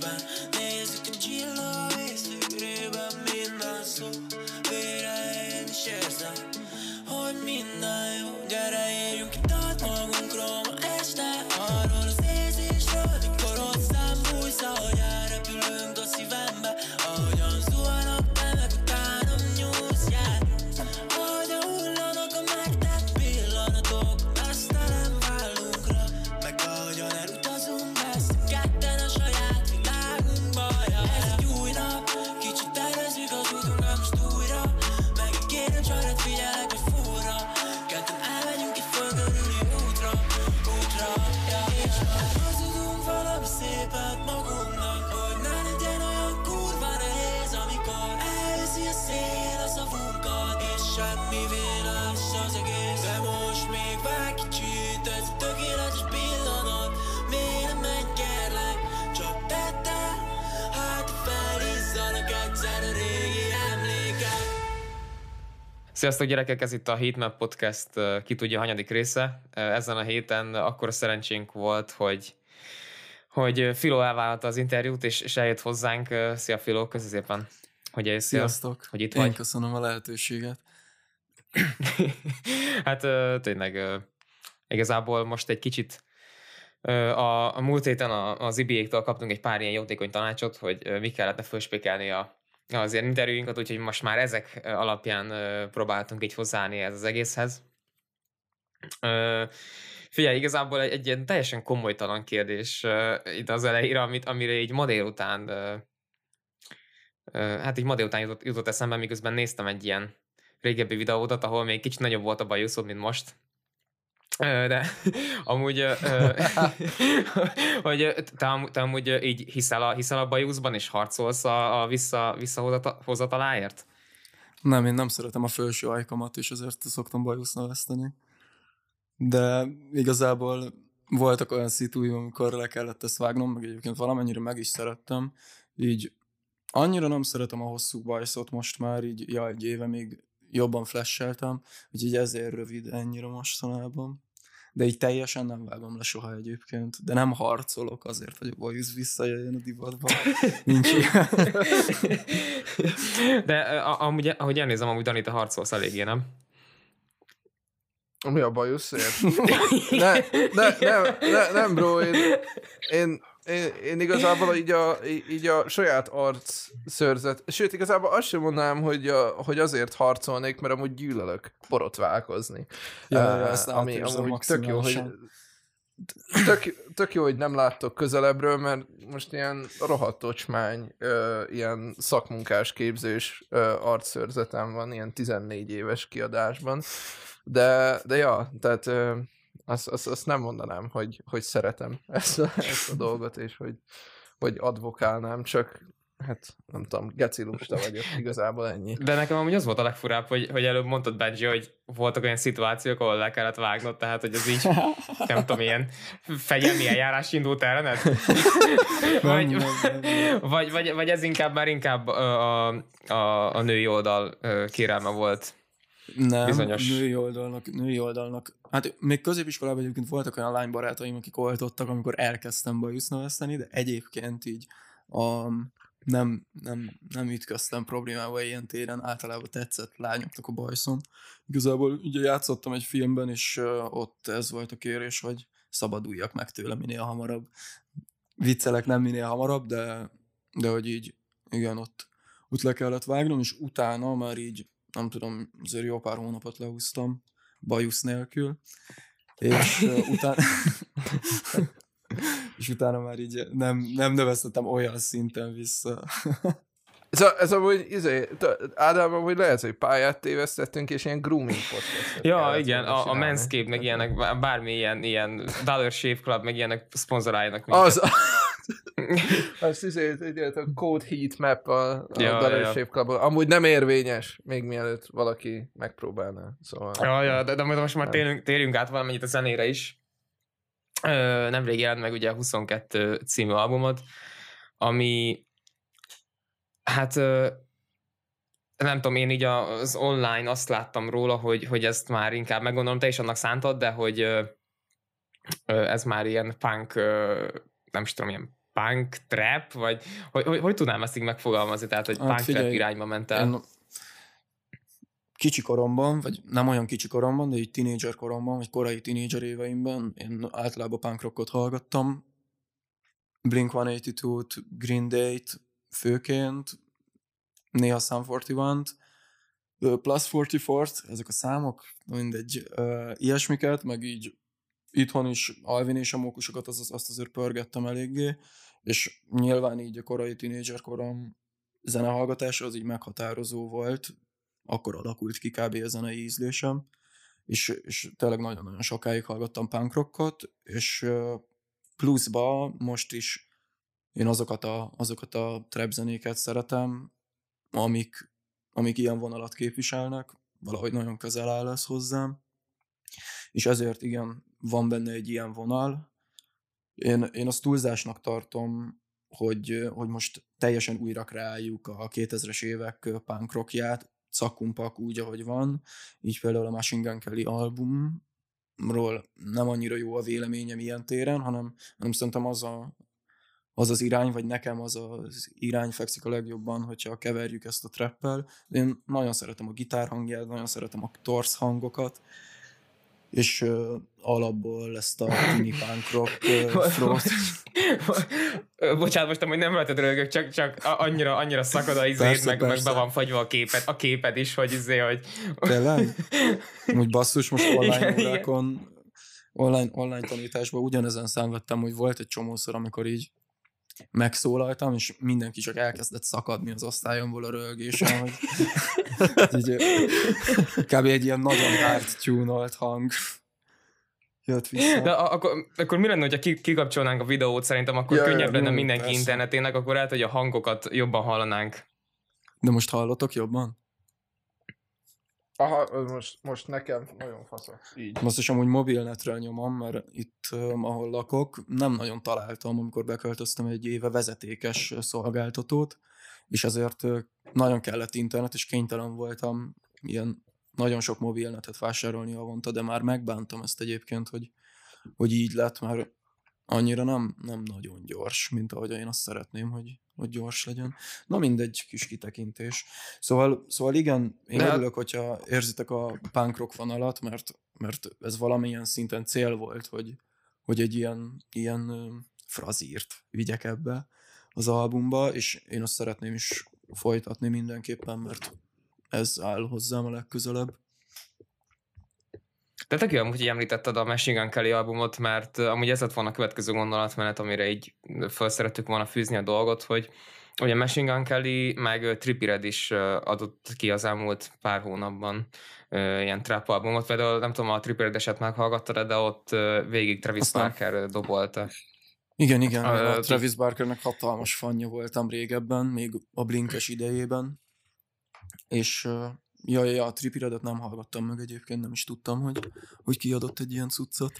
But. Sziasztok gyerekek, ez itt a Heatmap Podcast, ki tudja, hanyadik része. Ezen a héten akkor szerencsénk volt, hogy hogy Filó elvállalta az interjút, és, és eljött hozzánk. Szia Filó, köszi szépen, hogy eljössz. Sziasztok! hogy itt Én vagy. köszönöm a lehetőséget. hát tényleg igazából most egy kicsit a, a múlt héten az IBA-tól kaptunk egy pár ilyen jótékony tanácsot, hogy mi kellene fölspékelni a, az ilyen interjúinkat, úgyhogy most már ezek alapján próbáltunk így hozzáállni ez az egészhez. Figyelj, igazából egy, egy ilyen teljesen komolytalan kérdés itt az elejére, amit, amire így ma délután hát így ma délután jutott, jutott eszembe, miközben néztem egy ilyen régebbi videódat, ahol még kicsit nagyobb volt a bajuszod, mint most. De amúgy, hogy te, am- te amúgy így hiszel a, hiszel a bajuszban, és harcolsz a, a vissza, visszahozataláért? Nem, én nem szeretem a felső ajkamat, és ezért szoktam bajusz nevezteni. De igazából voltak olyan szitúim, amikor le kellett ezt vágnom, meg egyébként valamennyire meg is szerettem. Így annyira nem szeretem a hosszú bajszot most már, így ja, egy éve még jobban flasheltem, úgyhogy ezért rövid ennyire mostanában. De így teljesen nem vágom le soha egyébként. De nem harcolok azért, hogy a bajusz visszajöjjön a divatba. Nincs ilyen. De a- amúgy, ahogy elnézem, amúgy Dani, te harcolsz eléggé, nem? Mi a bajuszért? ne, ne, nem, ne, nem, bro, én, én, én, én igazából így a, így a saját arc szőrzet, sőt, igazából azt sem mondanám, hogy, a, hogy azért harcolnék, mert amúgy gyűlölök borotválkozni. Ja, ja, Eh, ezt ami amúgy tök jó, hogy tök, tök jó, hogy nem láttok közelebbről, mert most ilyen rohadt ocsmány, ö, ilyen szakmunkás képzős ö, arcszőrzetem van, ilyen 14 éves kiadásban, de, de ja, tehát ö, azt, azt, azt nem mondanám, hogy, hogy szeretem ezt a, ezt a dolgot, és hogy, hogy advokálnám, csak hát nem tudom, geci lusta vagyok, igazából ennyi. De nekem amúgy az volt a legfurább, hogy, hogy előbb mondtad, Benji, hogy voltak olyan szituációk, ahol le kellett vágnod, tehát hogy az így, nem tudom, ilyen fegyelmi eljárás indult ellened? vagy, Nem, nem, nem. vagy, vagy, vagy ez inkább már inkább a, a, a, női oldal kérelme volt. Nem, bizonyos- női oldalnak, női oldalnak. Hát még középiskolában egyébként voltak olyan lánybarátaim, akik oltottak, amikor elkezdtem bajusz nevezteni, de egyébként így a, nem, nem, nem ütköztem problémába ilyen téren, általában tetszett lányoknak a bajszom. Igazából ugye játszottam egy filmben, és ott ez volt a kérés, hogy szabaduljak meg tőle minél hamarabb. Viccelek nem minél hamarabb, de, de hogy így, igen, ott, ott le kellett vágnom, és utána már így nem tudom, azért jó pár hónapot lehúztam, bajusz nélkül, és uh, utána, és utána már így nem, nem neveztetem olyan szinten vissza. Ez, a, ez amúgy, izé, t- Ádám, amúgy lehet, hogy pályát tévesztettünk, és ilyen grooming podcastot Ja, igen, a, a. Manscape, meg ilyenek, bár- bármi ilyen, ilyen Dollar Shave Club, meg ilyenek szponzoráljanak Az, azt izé, a Code Heat Map a, a Ja, ja, Dollar ja. Shape Clubban. Amúgy nem érvényes, még mielőtt valaki megpróbálná. Szóval... Ja, ja, de, de most már Nem. térjünk, át valamennyit a zenére is. Nemrég jelent meg ugye a 22 című albumod, ami hát nem tudom, én így az online azt láttam róla, hogy, hogy ezt már inkább meggondolom, te is annak szántad, de hogy ez már ilyen punk, nem is tudom, ilyen punk trap, vagy hogy, hogy, hogy tudnám ezt így megfogalmazni, tehát hogy Hát punk trap figyelj, irányba ment el. Én kicsi koromban, vagy nem olyan kicsi koromban, de így tínédzser koromban, vagy korai tínédzser éveimben én általában punk rockot hallgattam. Blink-182-t, Green Day-t főként, néha Sum 41-t, ö, Plus 44-t, ezek a számok, mindegy, ö, ilyesmiket, meg így itthon is Alvin és a mókusokat az, azt azért pörgettem eléggé, és nyilván így a korai tínédzser korom zenehallgatása az így meghatározó volt, akkor alakult ki kb. a zenei ízlésem, és, és tényleg nagyon-nagyon sokáig hallgattam punk rockot, és pluszba most is én azokat a, azokat a trap zenéket szeretem, amik, amik ilyen vonalat képviselnek, valahogy nagyon közel áll ez hozzám, és ezért igen, van benne egy ilyen vonal. Én, én azt túlzásnak tartom, hogy, hogy most teljesen újra kreáljuk a 2000-es évek punk rockját, szakkumpak úgy, ahogy van. Így például a Machine Gun Kelly albumról nem annyira jó a véleményem ilyen téren, hanem, hanem szerintem az a, az az irány, vagy nekem az az irány fekszik a legjobban, hogyha keverjük ezt a trappel. Én nagyon szeretem a gitárhangját, nagyon szeretem a torsz hangokat, és uh, alapból ezt a tini punk rock front. Bocsánat, most amúgy nem rajtad rögök, csak, csak annyira, annyira szakad a izét, Persze, meg, persze. be van fagyva a képed, a képed is, hogy izé, hogy... Tényleg? Úgy basszus, most online Igen, igen. órákon, online, online tanításban ugyanezen szenvedtem, hogy volt egy csomószor, amikor így megszólaltam, és mindenki csak elkezdett szakadni az osztályomból a rölgésen, hogy így, ö, kb. egy ilyen nagyon hard tunolt hang jött vissza. De akkor, akkor mi lenne, hogyha ki- kikapcsolnánk a videót, szerintem akkor Ja, ja, könnyebb lenne mindenki persze. internetének, akkor lehet, hogy a hangokat jobban hallanánk. De most hallotok jobban? Aha, most, most nekem nagyon fasza. Így. Most is amúgy mobilnetről nyomom, mert itt, ahol lakok, nem nagyon találtam, amikor beköltöztem egy éve vezetékes szolgáltatót, és ezért nagyon kellett internet, és kénytelen voltam ilyen nagyon sok mobilnetet vásárolni havonta, de már megbántam ezt egyébként, hogy, hogy így lett, már annyira nem, nem nagyon gyors, mint ahogy én azt szeretném, hogy, hogy gyors legyen. Na mindegy, kis kitekintés. Szóval, szóval igen, én De- örülök, hogyha érzitek a punk rock vonalat, mert, mert ez valamilyen szinten cél volt, hogy, hogy egy ilyen, ilyen frazírt vigyek ebbe az albumba, és én azt szeretném is folytatni mindenképpen, mert ez áll hozzám a legközelebb. De tök jó, amúgy, hogy említetted a Machine Gun Kelly albumot, mert uh, amúgy ez lett volna a következő gondolatmenet, amire így fel szerettük volna fűzni a dolgot, hogy a Machine Gun Kelly meg uh, Trippie Redd is uh, adott ki az elmúlt pár hónapban ilyen trap albumot. Például nem tudom, a Trippie Redd eset meghallgattad, de ott végig Travis Azt nem. Parker uh, dobolta. Igen, igen, Ö, a ti- Travis Barkernek hatalmas fanja voltam régebben, még a Blinkes idejében, és ja, ja, ja, a Tripiredet nem hallgattam meg egyébként, nem is tudtam, hogy, hogy kiadott egy ilyen cuccot.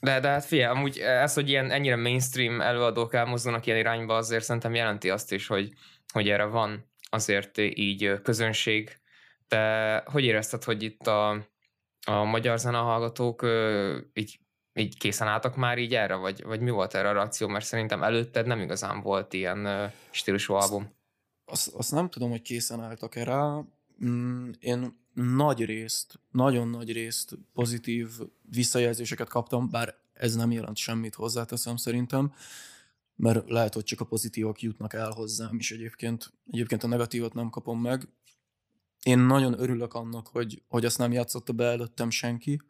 De, de hát figyelj, amúgy ez, hogy ilyen ennyire mainstream előadók elmozdulnak ilyen irányba, azért szerintem jelenti azt is, hogy, hogy erre van azért így közönség. De hogy érezted, hogy itt a, a magyar zenehallgatók így, így készen álltak már így erre, vagy, vagy mi volt erre a reakció? Mert szerintem előtted nem igazán volt ilyen stílusú album. Azt, azt nem tudom, hogy készen álltak erre. Mm, Én nagy részt, nagyon nagy részt pozitív visszajelzéseket kaptam, bár ez nem jelent semmit hozzáteszem szerintem, mert lehet, hogy csak a pozitívak jutnak el hozzám is egyébként. Egyébként a negatívot nem kapom meg. Én nagyon örülök annak, hogy, hogy azt nem játszotta be előttem senki.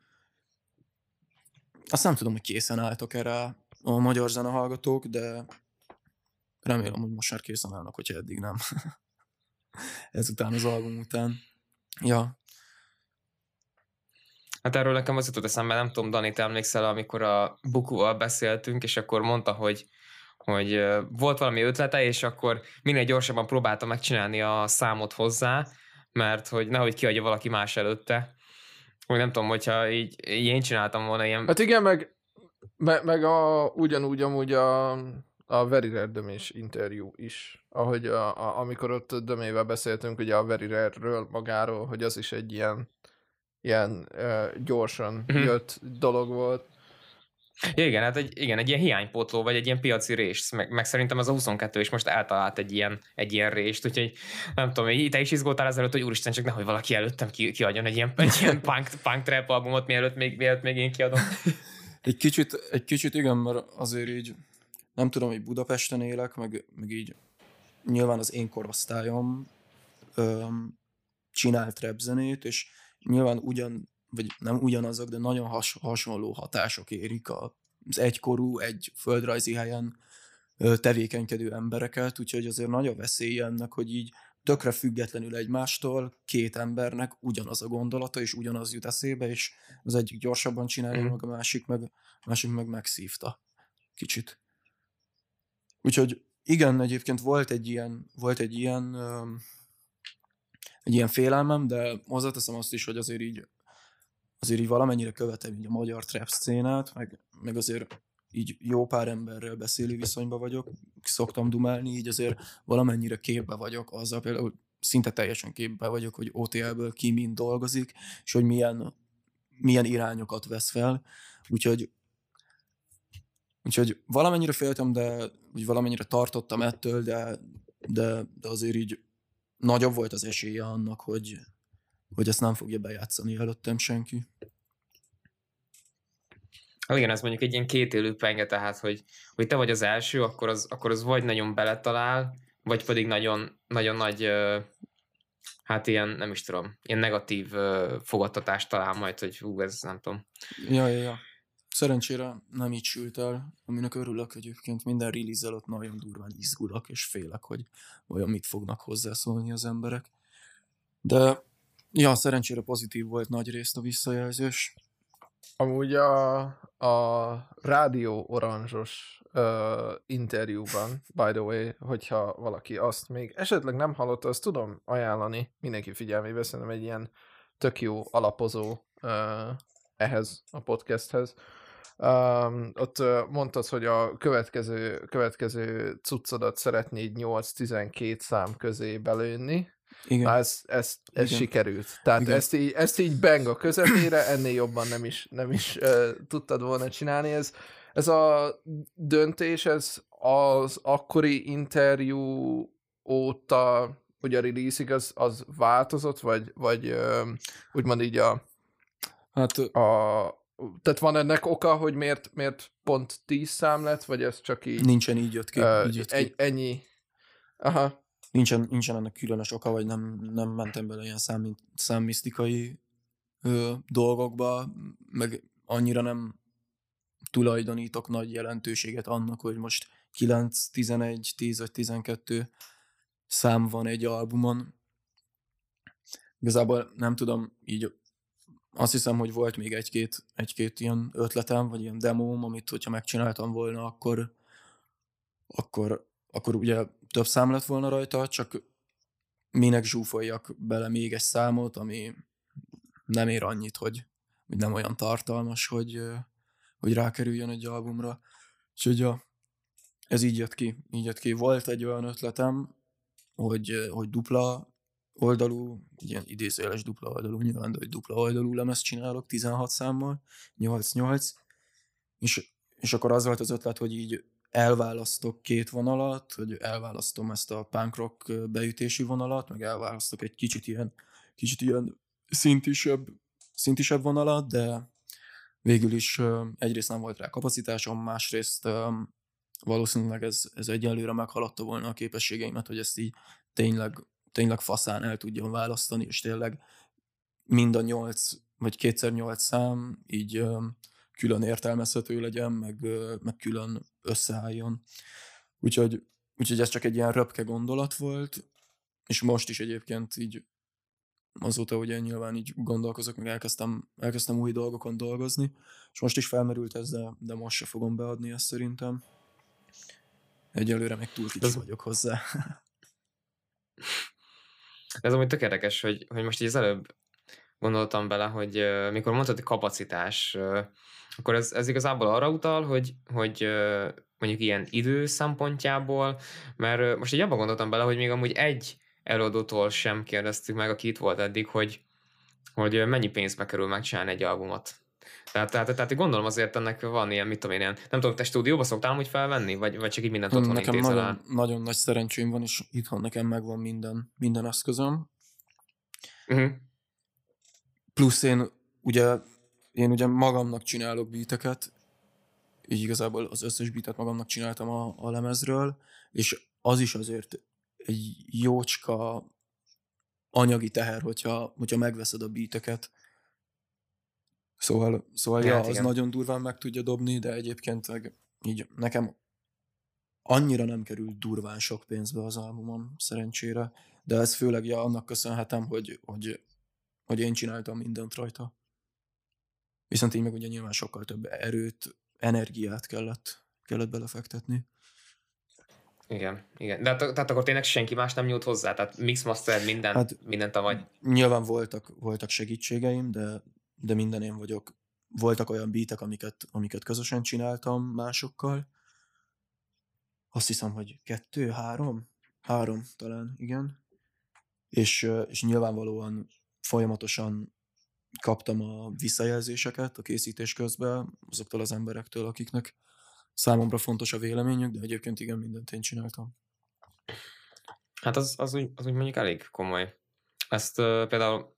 Azt nem tudom, hogy készen álltak erre a magyar zenehallgatók, de remélem, hogy most már készen állnak, hogyha eddig nem. Ezután az album után. Ja, Hát erről nekem az jutott eszembe, nem tudom, Dani, te emlékszel, amikor a Bukúval beszéltünk, és akkor mondta, hogy hogy volt valami ötlete, és akkor minél gyorsabban próbálta megcsinálni a számot hozzá, mert hogy nehogy kiadja valaki más előtte. Hogy nem tudom, hogyha így, így én csináltam volna ilyen... Hát igen, meg, meg, meg a, ugyanúgy amúgy a, a Very Rare Dömés interjú is, ahogy a, a, amikor ott Dömével beszéltünk ugye a Very Rare-ről magáról, hogy az is egy ilyen, ilyen uh, gyorsan Mhm. jött dolog volt. Igen, hát egy, igen, egy ilyen hiánypótló, vagy egy ilyen piaci rést, meg, meg szerintem ez a 22 is most eltalált egy ilyen, egy ilyen rést, úgyhogy nem tudom, te is izgultál ezelőtt, hogy úristen, csak nehogy valaki előttem ki, kiadjon egy ilyen, egy ilyen punk, punk trap albumot, mielőtt még, mielőtt még én kiadom. Egy kicsit, egy kicsit igen, mert azért így nem tudom, hogy Budapesten élek, meg, meg így nyilván az én korosztályom öm, csinált rap zenét, és nyilván ugyan, vagy nem ugyanazok, de nagyon has, hasonló hatások érik az egykorú, egy földrajzi helyen tevékenykedő embereket, úgyhogy azért nagy a veszély ennek, hogy így tökre függetlenül egymástól két embernek ugyanaz a gondolata, és ugyanaz jut eszébe, és az egyik gyorsabban csinálja, mm. meg a másik meg, a másik meg megszívta kicsit. Úgyhogy igen, egyébként volt egy ilyen, volt egy ilyen, egy ilyen félelmem, de hozzáteszem azt is, hogy azért így, azért így valamennyire követem így a magyar trap szcénát, meg, meg azért így jó pár emberrel beszélő viszonyba vagyok, szoktam dumálni, így azért valamennyire képbe vagyok azzal, például szinte teljesen képbe vagyok, hogy OTL-ből ki mind dolgozik, és hogy milyen, milyen irányokat vesz fel. Úgyhogy Úgyhogy valamennyire féltem, de vagy valamennyire tartottam ettől, de, de, de azért így nagyobb volt az esélye annak, hogy, hogy ezt nem fogja bejátszani előttem senki. Hát igen, ez mondjuk egy ilyen kétélő penge, tehát, hogy, hogy te vagy az első, akkor az, akkor az vagy nagyon beletalál, vagy pedig nagyon, nagyon nagy, hát ilyen, nem is tudom, ilyen negatív fogadtatást talál majd, hogy hú, ez nem tudom. Ja, ja, ja. Szerencsére nem így sült el, aminek örülök egyébként. Minden release előtt nagyon durván izgulok, és félek, hogy olyan mit fognak hozzászólni az emberek. De ja, szerencsére pozitív volt nagy részt a visszajelzés. Amúgy a, a Rádió Oranzsos uh, interjúban, by the way, hogyha valaki azt még esetleg nem hallotta, azt tudom ajánlani mindenki figyelmébe, szerintem egy ilyen tök jó alapozó uh, ehhez a podcasthez. Um, ott uh, mondtad, hogy a következő, következő cuccodat szeretnéd 8-12 szám közé belőni. Igen. Na, ez, ez, ez Igen. sikerült. Tehát Igen. Ezt, így, ezt így bang a közepére, ennél jobban nem is, nem is uh, tudtad volna csinálni. Ez, ez a döntés, ez az akkori interjú óta, hogy a release az, az változott, vagy, vagy uh, úgymond így a, hát, a, tehát van ennek oka, hogy miért, miért pont 10 szám lett, vagy ez csak így... Nincsen, így jött ki. Uh, így jött ki. ennyi. Aha. Nincsen, nincsen ennek különös oka, vagy nem, nem mentem bele ilyen szám, számmisztikai ö, dolgokba, meg annyira nem tulajdonítok nagy jelentőséget annak, hogy most 9, 11, 10 vagy 12 szám van egy albumon. Igazából nem tudom így azt hiszem, hogy volt még egy-két, egy-két ilyen ötletem, vagy ilyen demóm, amit hogyha megcsináltam volna, akkor, akkor, akkor ugye több szám lett volna rajta, csak minek zsúfoljak bele még egy számot, ami nem ér annyit, hogy, hogy nem olyan tartalmas, hogy, hogy rákerüljön egy albumra. Úgyhogy ja, ez így jött ki. Így jött ki. Volt egy olyan ötletem, hogy, hogy dupla oldalú, ilyen idézőjeles dupla oldalú, nyilván, de hogy dupla oldalú lemez csinálok 16 számmal, 8-8, és, és akkor az volt az ötlet, hogy így elválasztok két vonalat, hogy elválasztom ezt a punk rock beütési vonalat, meg elválasztok egy kicsit ilyen, kicsit ilyen szintisebb, szintisebb vonalat, de végül is egyrészt nem volt rá kapacitásom, másrészt valószínűleg ez, ez egyelőre meghaladta volna a képességeimet, hogy ezt így tényleg tényleg faszán el tudjon választani, és tényleg mind a nyolc, vagy kétszer nyolc szám így külön értelmezhető legyen, meg, meg külön összeálljon. Úgyhogy, úgyhogy ez csak egy ilyen röpke gondolat volt, és most is egyébként így azóta ugye nyilván így gondolkozok, meg elkezdtem, elkezdtem új dolgokon dolgozni, és most is felmerült ez, de, de most se fogom beadni ezt szerintem. Egyelőre még túl kicsi vagyok hozzá. Ez amúgy tök érdekes, hogy, hogy most így az előbb gondoltam bele, hogy uh, mikor mondtad, hogy kapacitás, uh, akkor ez, ez igazából arra utal, hogy, hogy uh, mondjuk ilyen idő szempontjából, mert uh, most így abban gondoltam bele, hogy még amúgy egy előadótól sem kérdeztük meg, aki itt volt eddig, hogy, hogy mennyi pénzbe kerül megcsinálni egy albumot. Tehát, tehát, tehát gondolom azért ennek van ilyen, mit tudom én, ilyen, nem tudom, te stúdióba szoktál úgy felvenni, vagy, vagy csak így mindent otthon Nekem nagyon, el? nagyon nagy szerencsém van, és itthon nekem megvan minden, minden eszközöm. Uh-huh. Plusz én ugye, én ugye magamnak csinálok beateket, így igazából az összes beatet magamnak csináltam a, a lemezről, és az is azért egy jócska anyagi teher, hogyha, hogyha megveszed a beateket. Szóval, szóval Ja, ja, az igen. nagyon durván meg tudja dobni, de egyébként meg így nekem annyira nem került durván sok pénzbe az albumom, szerencsére, de ez főleg ja, annak köszönhetem, hogy, hogy, hogy én csináltam mindent rajta. Viszont így meg ugye nyilván sokkal több erőt, energiát kellett, kellett belefektetni. Igen, igen. De hát, tehát akkor tényleg senki más nem nyújt hozzá? Tehát mix master, minden, Hát- mindent a vagy. Nyilván voltak, voltak segítségeim, de, de minden én vagyok. Voltak olyan beatek, amiket, amiket közösen csináltam másokkal. Azt hiszem, hogy kettő, három? Három talán, igen. És, és nyilvánvalóan folyamatosan kaptam a visszajelzéseket a készítés közben azoktól az emberektől, akiknek számomra fontos a véleményük, de egyébként igen, mindent én csináltam. Hát az, az, úgy, az úgy mondjuk elég komoly. Ezt uh, például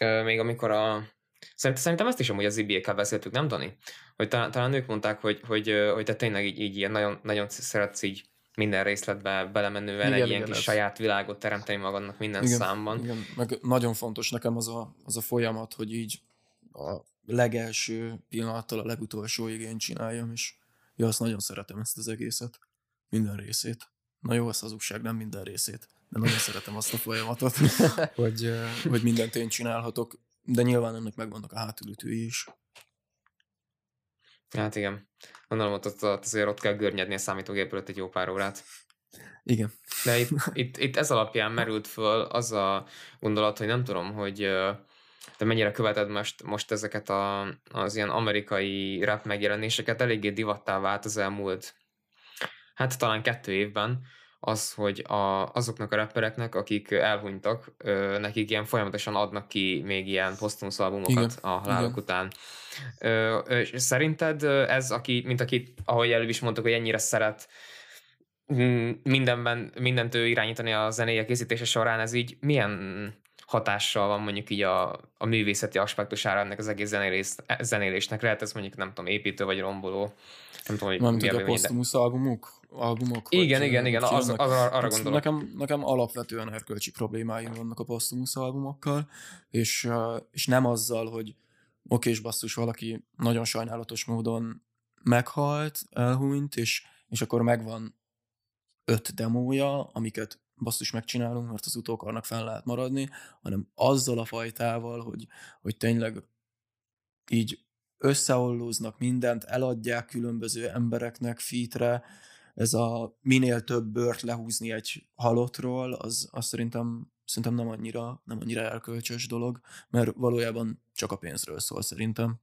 uh, még amikor a... Szerint, szerintem ezt is amúgy az IBA-kel beszéltük, nem Dani? Hogy talán, talán ők mondták, hogy, hogy, hogy te tényleg így, így ilyen nagyon, nagyon szeretsz így minden részletbe belemenően Igen, egy ilyen igen, kis ez- saját világot teremteni magadnak minden számban. Igen, meg nagyon fontos nekem az a, az a folyamat, hogy így a legelső pillanattól a legutolsóig én csináljam, és ja, azt nagyon szeretem ezt az egészet. Minden részét. Na jó, az hazugság, nem minden részét. De nagyon szeretem azt a folyamatot, hogy, hogy mindent én csinálhatok, de nyilván ennek megvannak a hátulütői is. Hát igen. Gondolom, ott, ott, ott azért ott kell görnyedni a számítógép előtt egy jó pár órát. Igen. De itt, itt, itt ez alapján merült föl az a gondolat, hogy nem tudom, hogy te mennyire követed most, most ezeket a, az ilyen amerikai rap megjelenéseket, eléggé divattá vált az elmúlt, hát talán kettő évben, az, hogy a, azoknak a rappereknek, akik elhunytak, ö, nekik ilyen folyamatosan adnak ki még ilyen posztumusz albumokat Igen, a haláluk igen. után. Ö, és szerinted ez, aki, mint aki, ahogy előbb is mondtuk, hogy ennyire szeret mm, mindenben, mindent ő irányítani a zenéje készítése során, ez így milyen hatással van mondjuk így a, a művészeti aspektusára ennek az egész zenélés, zenélésnek? Lehet ez mondjuk, nem tudom, építő vagy romboló? Nem tudom, hogy Nem mi a a posztumusz albumok, albumok Igen, igen, igen, az, az, arra Hát gondolok. Nekem, nekem alapvetően erkölcsi problémáim vannak a posztumusz albumokkal, és, és nem azzal, hogy oké, és basszus, valaki nagyon sajnálatos módon meghalt, elhunyt, és, és akkor megvan öt demója, amiket basszus megcsinálunk, mert az utókarnak fenn lehet maradni, hanem azzal a fajtával, hogy, hogy tényleg így összeollóznak mindent, eladják különböző embereknek fitre, ez a minél több bört lehúzni egy halottról, az, az szerintem, szerintem nem, annyira, nem annyira elkölcsös dolog, mert valójában csak a pénzről szól szerintem.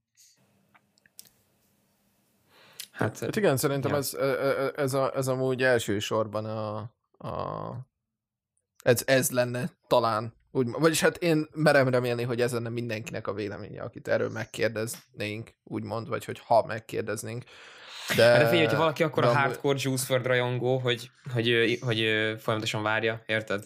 Hát, Hát igen, szerintem Ja. ez, e- e- ez, a, ez amúgy elsősorban a, a ez, ez lenne talán, úgy, vagyis hát én merem remélni, hogy ez lenne mindenkinek a véleménye, akit erről megkérdeznénk, úgymond, vagy hogy ha megkérdeznénk. De, Hát de figyelj, hogyha valaki akkor de a hardcore Juice WRLD rajongó, hogy, hogy, hogy, hogy folyamatosan várja, érted?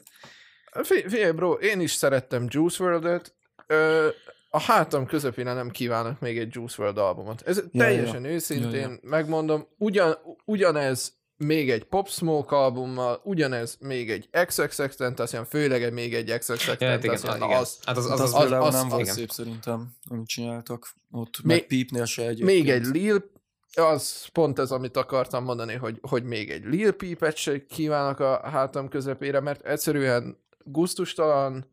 Fi- Figyelj, bro, én is szerettem Juice WRLD-öt. Ö, a hátam közepére nem kívánok még egy Juice WRLD albumot. Ez Ja, teljesen ja. őszintén Ja, ja. megmondom, ugyan, ugyanez még egy Pop Smoke albummal, ugyanez még egy XXX Tentacion, főleg egy- még egy XXX Ja, hát Tentacion, igen. az, Hát az, Az, az, az, az, például az- nem az- volt igen. szép szerintem, amit csináltak. Ott Még- meg Peepnél se egy. még egy Lil, az pont ez, amit akartam mondani, hogy, hogy még egy Lil Peep-et se kívánok a hátam közepére, mert egyszerűen gusztustalan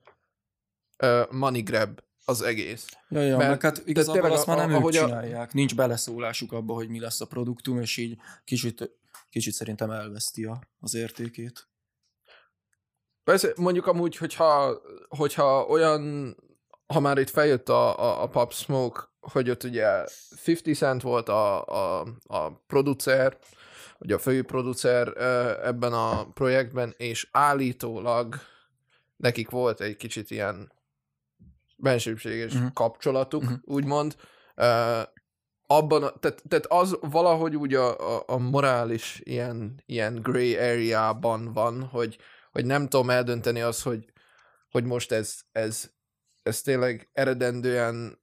uh, money grab az egész. Ja, ja, Mert- mert hát igazából azt már a- nem ők ahogy a- csinálják. Nincs beleszólásuk abba, hogy mi lesz a produktum, és így kicsit, kicsit szerintem elveszti a, az értékét. Persze, mondjuk amúgy, hogyha, hogyha olyan, ha már itt feljött a, a, a Pop Smoke, hogy ott ugye 50 Cent volt a, a, a producer, vagy a fő producer ebben a projektben, és állítólag nekik volt egy kicsit ilyen bensőséges Mhm. kapcsolatuk, Mhm. úgymond, abban, a, tehát, tehát az valahogy úgy a, a, a morális ilyen, ilyen gray area-ban van, hogy, hogy nem tudom eldönteni az, hogy, hogy most ez, ez, ez tényleg eredendően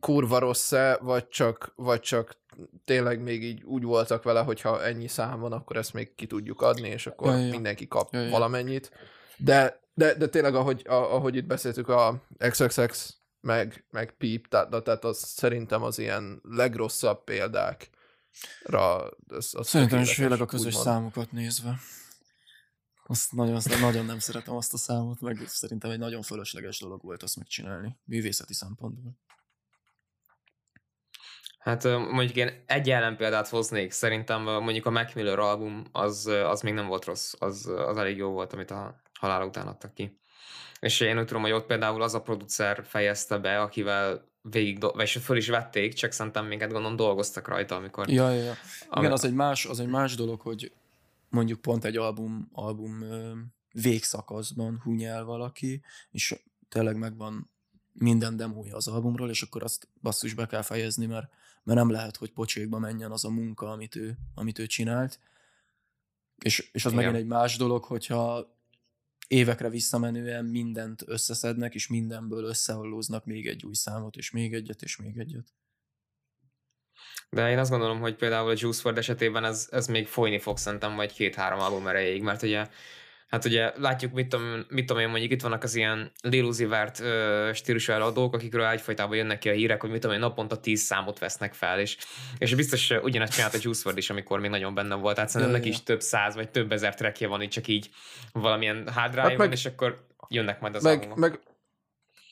kurva rossz-e, vagy csak, vagy csak tényleg még így úgy voltak vele, hogyha ennyi szám van, akkor ezt még ki tudjuk adni, és akkor Ja, ja. mindenki kap Ja, ja. valamennyit. De, de, de tényleg, ahogy, ahogy itt beszéltük, a XXX meg, meg Peep, tehát, tehát az szerintem az ilyen legrosszabb példákra. Az, az Szerintem is főleg a közös úgymond. számokat nézve. Azt nagyon, azt nagyon nem szeretem azt a számot, meg szerintem egy nagyon fölösleges dolog volt azt megcsinálni, művészeti szempontból. Hát mondjuk én egy ellenpéldát hoznék, szerintem mondjuk a Mac Miller album az, az még nem volt rossz, az, az elég jó volt, amit a halála után adtak ki. És én úgy tudom, hogy ott például az a producer fejezte be, akivel végig, do- vagy föl is vették, csak szerintem még hát gondolom dolgoztak rajta, amikor... Ja, ja, ja. Ami- Igen, az egy, más, az egy más dolog, hogy mondjuk pont egy album, album végszakaszban hunyel valaki, és tényleg megvan minden demója az albumról, és akkor azt basszus be kell fejezni, mert, mert nem lehet, hogy pocsékba menjen az a munka, amit ő, amit ő csinált. És, és az Igen. megint egy más dolog, hogyha évekre visszamenően mindent összeszednek, és mindenből összehallóznak még egy új számot, és még egyet, és még egyet. De én azt gondolom, hogy például a Juice WRLD esetében ez, ez még folyni fog szerintem majd két-három album erejéig, mert ugye Hát ugye látjuk, mit tudom, mit tudom én, mondjuk itt vannak az ilyen Lil Uzi Vert ö, stílusú eladók, akikről egyfajtában jönnek ki a hírek, hogy mit tudom én, naponta 10 számot vesznek fel, és, és biztos ugyanezt csinált a Juice WRLD is, amikor még nagyon benne volt, tehát szerintem neki is több száz vagy több ezer trackje van itt csak így valamilyen hard drive Hát meg- és akkor jönnek majd az meg, albumok. meg,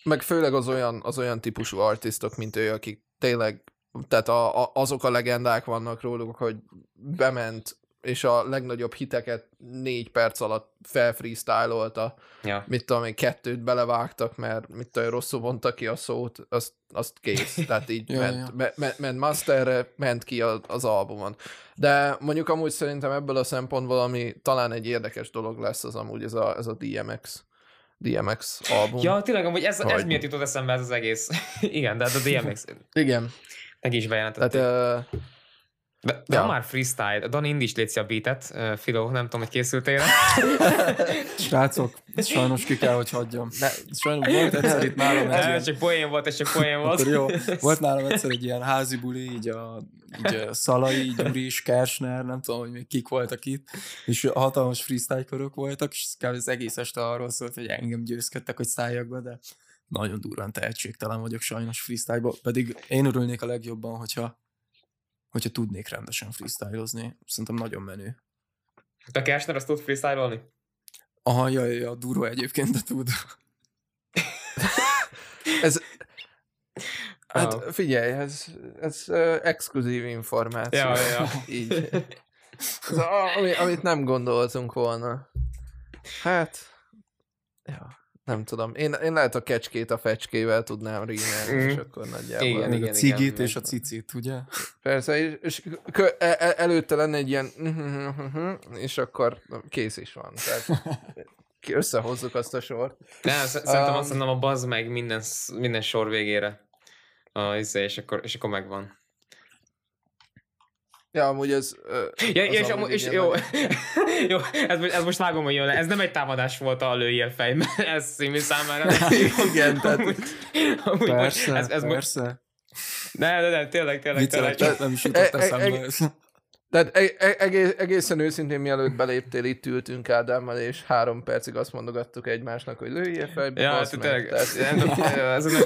meg főleg az olyan, az olyan típusú artistok, mint ő, akik tényleg, tehát a, a, azok a legendák vannak róluk, hogy bement, és a legnagyobb hiteket négy perc alatt felfreestylolta, Ja. mit tudom én, kettőt belevágtak, mert mit tudom, rosszul mondta ki a szót, azt, azt kész. Tehát így Ja, ment, ja. Me, me, ment masterre, ment ki az, az albumon. De mondjuk amúgy szerintem ebből a szempontból, ami talán egy érdekes dolog lesz, az amúgy ez a, ez a DMX. DMX album. Ja, tényleg, amúgy ez, ez Hogy- miért jutott eszembe ez az egész. Igen, de hát a DMX Igen. neki is bejelentették. Tehát uh, De, de Ja. már freestyle, Dani Indi is létszi a beatet, uh, Filó, nem tudom, hogy készültél rá. Srácok, ezt sajnos ki kell, hogy hagyjam. Ne, sajnos volt egyszer itt nálam egy ilyen, csak poén volt, ez csak poén volt. akkor jó, volt nálam egyszer egy ilyen házi buli, így a, így a Szalai, Gyuris, Kersner, nem tudom, hogy még kik voltak itt, és hatalmas freestyle körök voltak, és kb. az egész este arról szólt, hogy engem győzködtek, hogy szálljak be, de nagyon durván tehetségtelen vagyok sajnos freestyle pedig én örülnék a legjobban, hogyha hogyha tudnék rendesen freestylozni. Szerintem nagyon menő. Te Kersner azt tud freestyle-olni? Aha, ja, ja, ja, durva egyébként, de tud. ez, hát figyelj, ez, ez uh, exkluzív információ. Ja, ja, ja. Így. Ez ami, amit nem gondoltunk volna. Hát, ja, nem tudom. Én, én lehet a kecskét a fecskével tudnám rímelni, Mm. és akkor nagyjából. Igen, igen, a cigit igen. és a cicit, ugye? Persze, és, és kö, e, e, előtte lenne egy ilyen és akkor kész is van. Tehát összehozzuk azt a sort. Nem, sz- szerintem Um, azt mondom, a bazd meg minden, minden sor végére. A, izé, és, akkor, és akkor megvan. Ja, amúgy ez... Ja, az és, amúgy és jó, jó ez, most- ez most vágom, hogy jön le. Ez nem egy támadás volt a lőjél fej, mert ez színű számára. Igen, tehát- amúgy, amúgy most- Persze, ez, ez most, persze. ne, ne, ne, tényleg, tényleg, Viccelek, tényleg. csak nem is jutott E- e- eszembe. e- ez. Tehát egész, egészen őszintén, mielőtt beléptél, itt ültünk Ádámmal, és három percig azt mondogattuk egymásnak, hogy lőjél fejbe, Ja, hát tényleg,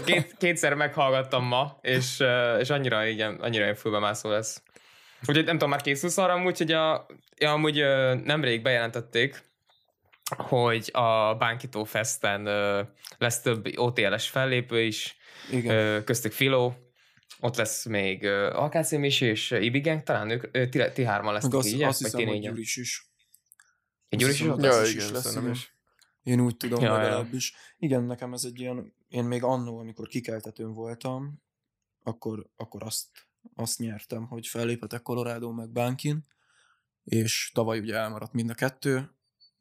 két, kétszer meghallgattam ma, és, és annyira, igen, annyira ilyen fülbemászó lesz. Úgyhogy nem tudom, már készülsz arra amúgy, hogy a, ja, amúgy ö, nemrég bejelentették, hogy a Bánkító Festen ö, lesz több OTL-es fellépő is, Igen. ö, köztük Filó, ott lesz még Alkáci Misi és Ibi Gang, talán ők, ö, ti, ti hárman lesznek azt, így, azt hiszem, hogy. Gyuris is. Egy Gyuri is? Ja, is igen, lesz, is. Én úgy tudom Ja, ja. legalábbis. Igen, nekem ez egy ilyen, én még annó, amikor kikeltetőn voltam, akkor, akkor azt, azt nyertem, hogy fellépetek Colorado meg Bankin, és tavaly ugye elmaradt mind a kettő,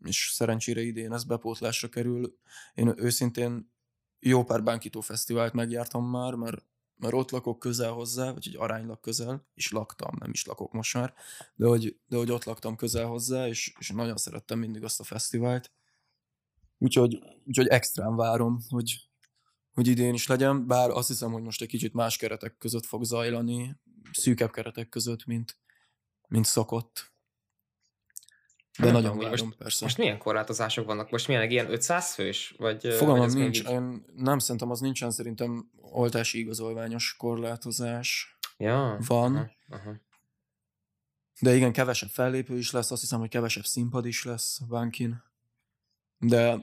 és szerencsére idén ez bepótlásra kerül. Én őszintén jó pár Bankító fesztivált megjártam már, mert mert ott lakok közel hozzá, vagy egy aránylag közel, és laktam, nem is lakok most már, de hogy, de hogy ott laktam közel hozzá, és, és nagyon szerettem mindig azt a fesztivált. Úgyhogy, úgyhogy extrán várom, hogy, hogy idén is legyen, bár azt hiszem, hogy most egy kicsit más keretek között fog zajlani, szűkebb keretek között, mint, mint szokott. De Nem nagyon tudom, várom, most- persze. Most milyen korlátozások vannak? Most milyen, ilyen 500 fős? Vagy, vagy Fogalmam még nincs, így- én nem szerintem az nincsen, szerintem oltási igazolványos korlátozás. Ja. Van. Aha, aha. De igen, kevesebb fellépő is lesz, azt hiszem, hogy kevesebb színpad is lesz Bankin. De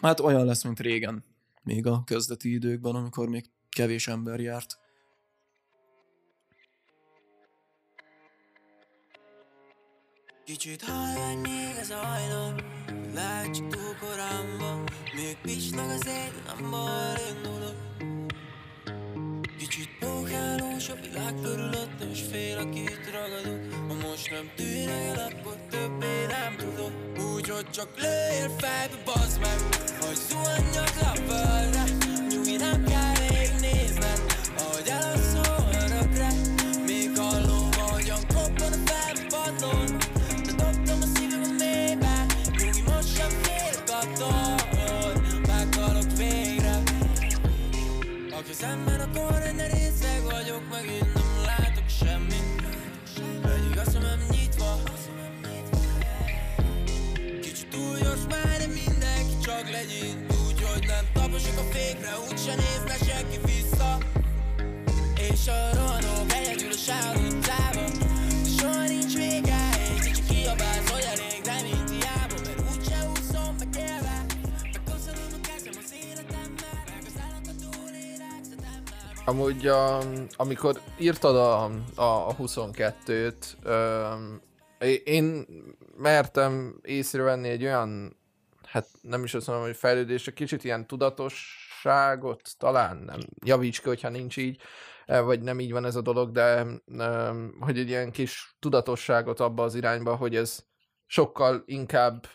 hát olyan lesz, mint régen, még a kezdeti időkben, amikor még kevés ember járt. Kicsit halvány még ez a hajnal Lehet csak túl korán van Még pisnak az ég, nem indulok Kicsit pókálós a világ körülöttem És fél, akit ragadok Ha most nem tűnöl, akkor többé nem tudok Úgyhogy csak lőjél fejbe, bazd meg Hogy zuhanjak le a földre. Nyugi, nem kell kezemben a korrend, de részeg vagyok Megint nem látok semmit. Egyik a szemem nyitva Kicsit túl gyors már, de mindenki csak legyen Úgy, hogy nem taposok a fékre Úgyse nézne senki vissza. És a rohanok egyedül a sávú Amúgy a, amikor írtad a, a, a 22-t, öm, é- én mertem észrevenni egy olyan, hát nem is azt mondom, hogy fejlődés, egy kicsit ilyen tudatosságot talán, nem javíts ki, hogyha nincs így, eh, vagy nem így van ez a dolog, de öm, hogy egy ilyen kis tudatosságot abba az irányba, hogy ez sokkal inkább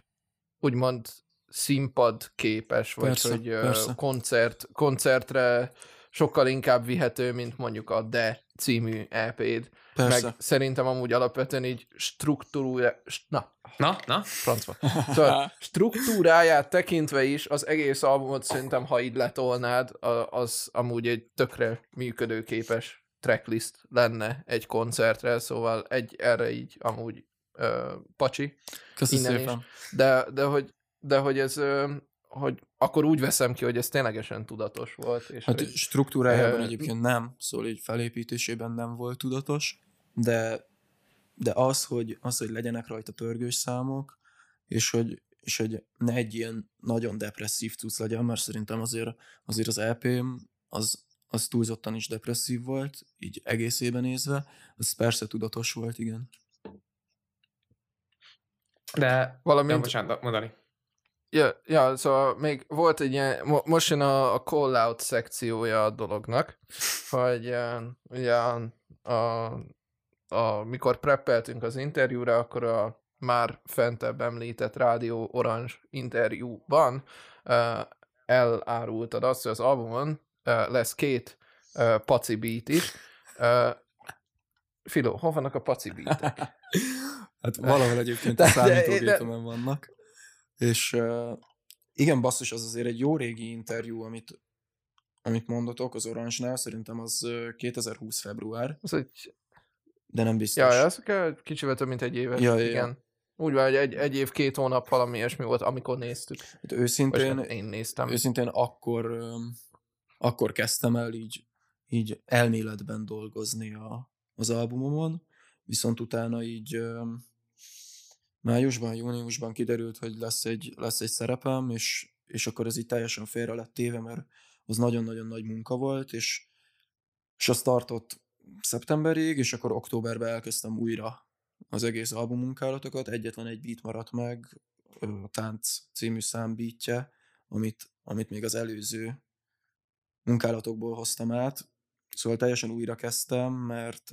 úgymond színpad képes, vagy Persze, hogy ö, persze. koncert, koncertre sokkal inkább vihető, mint mondjuk a De című EP-d. Persze. Meg szerintem amúgy alapvetően így struktúrá... Na, Na, na? francba. Szóval struktúráját tekintve is az egész albumot szerintem, ha így letolnád, az amúgy egy tökre működőképes tracklist lenne egy koncertre, szóval egy erre így amúgy ö, pacsi. Köszönöm szépen. De, de, hogy, de hogy ez, ö, hogy akkor úgy veszem ki, hogy ez ténylegesen tudatos volt. És Hát hogy, struktúrájában Ö, egyébként nem, szóval így felépítésében nem volt tudatos, de, de az, hogy, az, hogy legyenek rajta pörgős számok, és hogy, és hogy ne egy ilyen nagyon depresszív cucc legyen, mert szerintem azért, azért az EP-m az, az túlzottan is depresszív volt, így egészében nézve, az persze tudatos volt, igen. De... Valamint- Ja, bocsánat, mondani. Ja, ja, szóval még volt egy ilyen, mo- most jön a, a call-out szekciója a dolognak, hogy ugye a, a, a, mikor preppeltünk az interjúra, akkor a már fentebb említett Rádió Orange interjúban uh, elárultad azt, hogy az albumon uh, lesz két uh, paci beat is. Uh, Filó, hol vannak a paci beatek? Hát valahol egyébként a számítógépemen vannak. És igen, basszus, az azért egy jó régi interjú, amit, amit mondotok az Orange-nál, szerintem az ö, 2020 február, Az egy de nem biztos. Ja, az kell kicsivel több, mint egy éves. Ja, ja, ja. igen. Úgy van, hogy egy, egy év, két hónap valami ilyesmi volt, amikor néztük. Hát őszintén, hát én néztem. őszintén akkor, akkor kezdtem el így, így elméletben dolgozni a, az albumomon, viszont utána így májusban, júniusban kiderült, hogy lesz egy, lesz egy szerepem, és, és akkor ez így teljesen félre lett téve, mert az nagyon-nagyon nagy munka volt, és, és az tartott szeptemberig, és akkor októberben elkezdtem újra az egész albummunkálatokat, egyetlen egy beat maradt meg, a Tánc című szám beatje, amit, amit még az előző munkálatokból hoztam át. Szóval teljesen újra kezdtem, mert,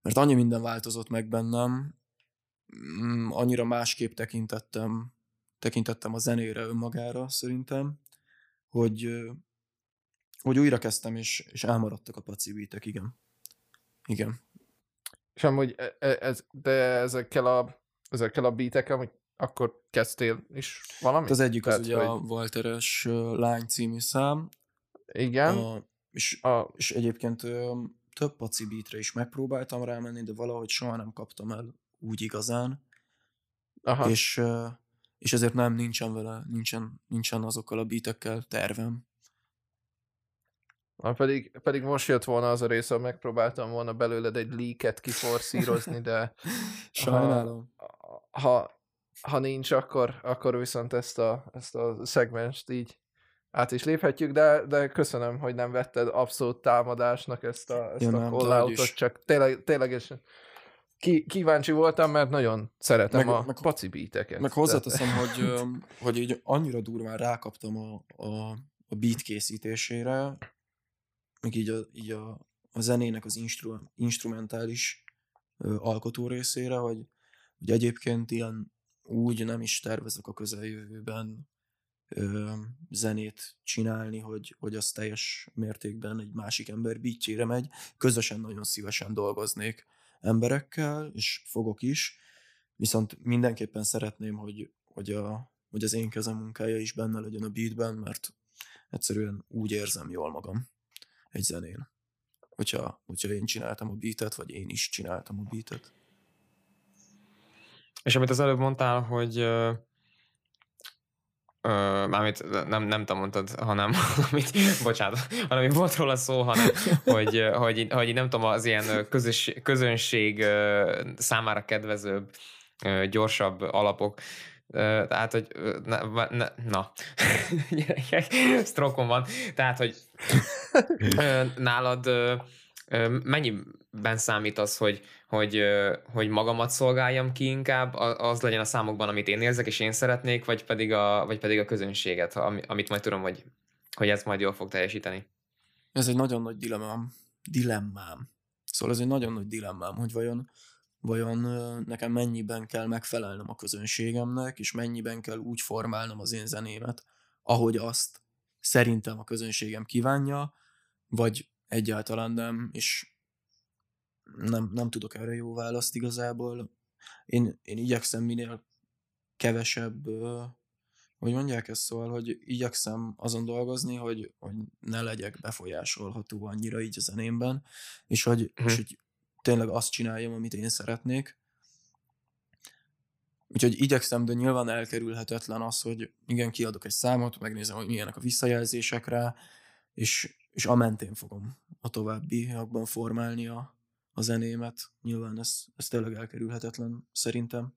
mert annyi minden változott meg bennem, annyira másképp tekintettem, tekintettem a zenére önmagára szerintem, hogy, hogy újra kezdtem, és, és elmaradtak a pacibítek, igen. Igen. És amúgy e- e- ez, de ezekkel a, ezekkel a beatekkel, hogy akkor kezdtél is valamit? Hát Az egyik az Tehát, ugye a hogy- Walteres ö, Lány című szám, Igen. a, és, A, és egyébként több paci beatre is megpróbáltam rámenni, de valahogy soha nem kaptam el úgy igazán, aha. és, és ezért nem, nincsen vele, nincsen, nincsen azokkal a beatekkel tervem. Ha pedig, pedig most jött volna az a rész, ahol megpróbáltam volna belőled egy leaket kiforszírozni, de Sajnálom. ha, ha nincs, akkor, akkor viszont ezt a, ezt a szegmenst így át is léphetjük, de, de köszönöm, hogy nem vetted abszolút támadásnak ezt a, ezt Ja, a nem, csak tényleg, ténylegesen ki, kíváncsi voltam, mert nagyon szeretem Meg- a meg- paci beateket. Meg hozzáteszem, hogy, hogy így annyira durván rákaptam a, a, a beat készítésére, meg így a, így a, a zenének az instru, instrumentális ö, alkotó részére, hogy, hogy egyébként ilyen úgy nem is tervezek a közeljövőben ö, zenét csinálni, hogy, hogy az teljes mértékben egy másik ember beatjére megy. Közösen nagyon szívesen dolgoznék emberekkel, és fogok is, viszont mindenképpen szeretném, hogy, hogy, a, hogy az én kezem munkája is benne legyen a beatben, mert egyszerűen úgy érzem jól magam egy zenén. Hogyha, hogyha én csináltam a beatet, vagy én is csináltam a beatet. És amit az előbb mondtál, hogy ö, mármint nem, nem te mondtad, hanem amit, bocsánat, hanem volt róla szó, hanem hogy, hogy, hogy nem tudom, az ilyen közös, közönség számára kedvezőbb, gyorsabb alapok, tehát, hogy na, ne, na. gyerekek, sztrokom van, tehát, hogy nálad mennyiben számít az, hogy, hogy, hogy magamat szolgáljam ki inkább, az legyen a számokban, amit én érzek, és én szeretnék, vagy pedig a, vagy pedig a közönséget, ami- amit majd tudom, hogy, hogy ez majd jól fog teljesíteni. Ez egy nagyon nagy dilemmám. Dilemmám. Szóval ez egy nagyon nagy dilemmám, hogy vajon, vajon nekem mennyiben kell megfelelnem a közönségemnek, és mennyiben kell úgy formálnom az én zenémet, ahogy azt szerintem a közönségem kívánja, vagy egyáltalán nem, és nem, nem tudok erre jó választ igazából. Én, én igyekszem minél kevesebb, hogy mondják ezt szóval, hogy igyekszem azon dolgozni, hogy, hogy ne legyek befolyásolható annyira így a zenémben, és hogy, Mhm. és hogy tényleg azt csináljam, amit én szeretnék. Úgyhogy igyekszem, de nyilván elkerülhetetlen az, hogy igen, kiadok egy számot, megnézem, hogy milyenek a visszajelzések rá, és, és a mentén fogom a továbbiakban formálni a, a zenémet. Nyilván ez, ez tényleg elkerülhetetlen szerintem,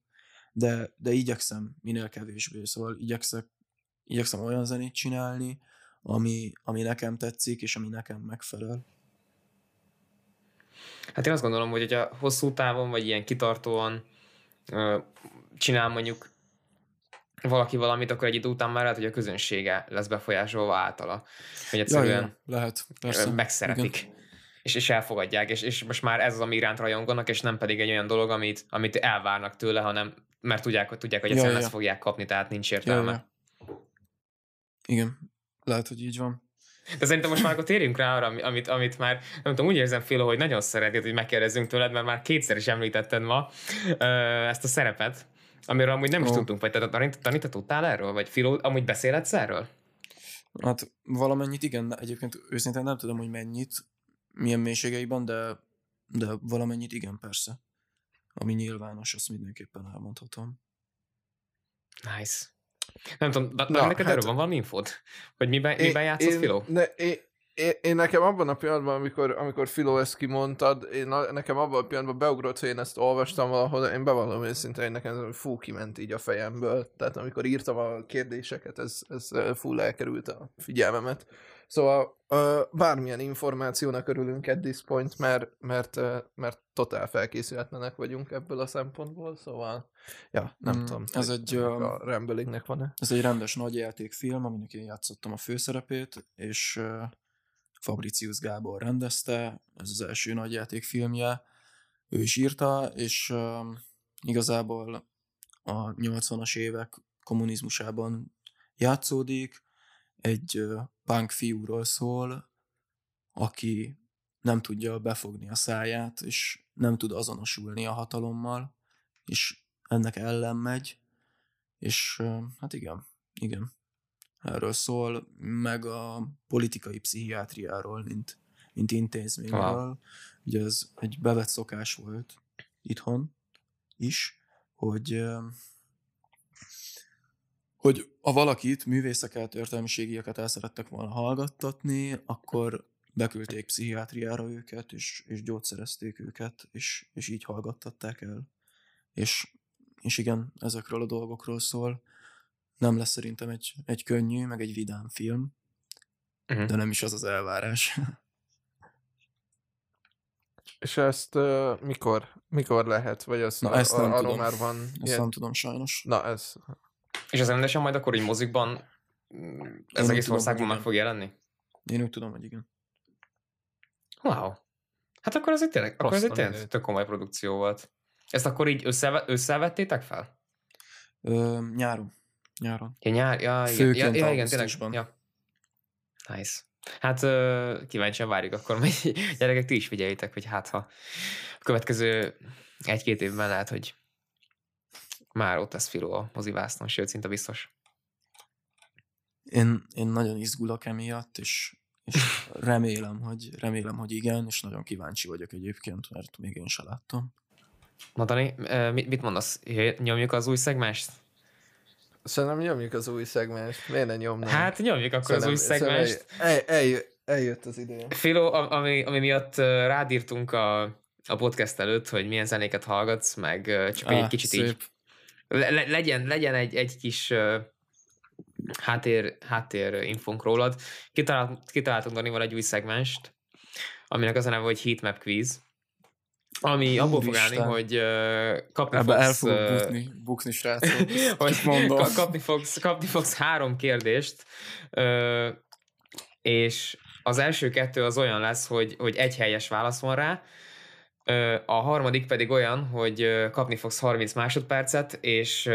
de, de igyekszem minél kevésbé, szóval igyekszek, igyekszem olyan zenét csinálni, ami, ami nekem tetszik, és ami nekem megfelel. Hát én azt gondolom, hogy hogyha hosszú távon, vagy ilyen kitartóan csinál mondjuk valaki valamit, akkor egy idő után már lehet, hogy a közönsége lesz befolyásolva általa. Hogy egyszerűen ja, lehet, Persze, megszeretik. Igen. És, és elfogadják, és, és most már ez az, ami iránt rajonganak, és nem pedig egy olyan dolog, amit, amit elvárnak tőle, hanem mert tudják, hogy tudják, hogy Ja, egyszerűen ja. ezt fogják kapni, tehát nincs Ja, értelme. ja. Igen, lehet, hogy így van. De szerintem most már akkor térjünk rá arra, ami- amit, amit már, nem tudom, úgy érzem, Filo, hogy nagyon szeretnéd, hogy megkérdezzünk tőled, mert már kétszer is említetted ma ezt a szerepet, amiről amúgy nem is Ó. tudtunk, vagy te tanít, tanít, te tudtál erről? Vagy Filo, amúgy beszélhetsz erről? Hát valamennyit igen, egyébként őszintén nem tudom, hogy mennyit, milyen mélységeiben, de, de valamennyit igen, persze. Ami nyilvános, azt mindenképpen elmondhatom. Nice. Nem tudom, Na, Na, neked hát- erről van valami infód? Hogy miben, miben játszott Filo? Ne, én, én, én, nekem abban a pillanatban, amikor, amikor Filó ezt kimondtad, én, nekem abban a pillanatban beugrott, hogy én ezt olvastam valahol, én bevallom őszintén, hogy nekem fú kiment így a fejemből. Tehát amikor írtam a kérdéseket, ez, ez full elkerült a figyelmemet. Szóval bármilyen információnak örülünk at this point, mert, mert, mert totál felkészületlenek vagyunk ebből a szempontból, szóval ja, nem Mm, tudom. ez egy, a Rambling-nek van-e? Ez egy rendes nagyjátékfilm, aminek én játszottam a főszerepét, és Fabricius Gábor rendezte, ez az első nagyjátékfilmje, ő is írta, és uh, igazából a 80-as évek kommunizmusában játszódik, egy uh, punk fiúról szól, aki nem tudja befogni a száját, és nem tud azonosulni a hatalommal, és ennek ellen megy, és ö, hát igen, igen, erről szól, meg a politikai pszichiátriáról, mint, mint intézményről. Wow. Ugye ez egy bevett szokás volt itthon is, hogy hogy ha valakit, művészeket, értelmiségieket el szerettek volna hallgattatni, akkor beküldték pszichiátriára őket, és, és gyógyszerezték őket, és, és így hallgattatták el. És, és igen, ezekről a dolgokról szól. Nem lesz szerintem egy, egy könnyű, meg egy vidám film, Mhm. de nem is az az elvárás. És ezt uh, mikor, mikor lehet? Vagy azt Na, a- ezt nem a- arról tudom. már van Ezt ilyen... nem tudom sajnos. Na, ez... És az rendesen majd akkor így mozikban mm, ez úgy egész tudom, országban meg fog jelenni? Én úgy tudom, hogy igen. Wow. Hát akkor ez egy tényleg, akkor ez egy tényleg mindenit. tök komoly produkció volt. Ezt akkor így összeve, összevettétek fel? Ö, nyáron. Nyáron. Ja, nyár, ja, igen, Főként ja, ja, igen, tényleg. Ja. Nice. Hát kíváncsian várjuk akkor, majd gyerekek, ti is figyeljétek, hogy hát ha a következő egy-két évben lehet, hogy már ott lesz Filó a mozivásznon, sőt, szinte biztos. Én, én nagyon izgulok emiatt, és, és remélem, hogy, remélem, hogy igen, és nagyon kíváncsi vagyok egyébként, mert még én se láttam. Na Dani, mit mondasz? Nyomjuk az új szegmást? Szerintem nyomjuk az új szegmest. Miért ne nyomnám? Hát nyomjuk akkor az új Szerintem- szerintem El, eljö, eljött az ideje. Filó, ami, ami miatt rádírtunk a, a podcast előtt, hogy milyen zenéket hallgatsz, meg csak hogy egy kicsit szép. így le, le- legyen, legyen egy, egy kis háttér, háttér infónk rólad. Kitalált, kitaláltunk Danival egy új szegmenst, aminek az a neve, hogy Heatmap Quiz, ami abból fog állni, hogy kapni Ebbe el fogsz... fogok ö, bukni, bukni srácok. hogy mondom. ka- kapni fogsz, kapni fogsz három kérdést, és az első kettő az olyan lesz, hogy, hogy egy helyes válasz van rá, a harmadik pedig olyan, hogy kapni fogsz 30 másodpercet, és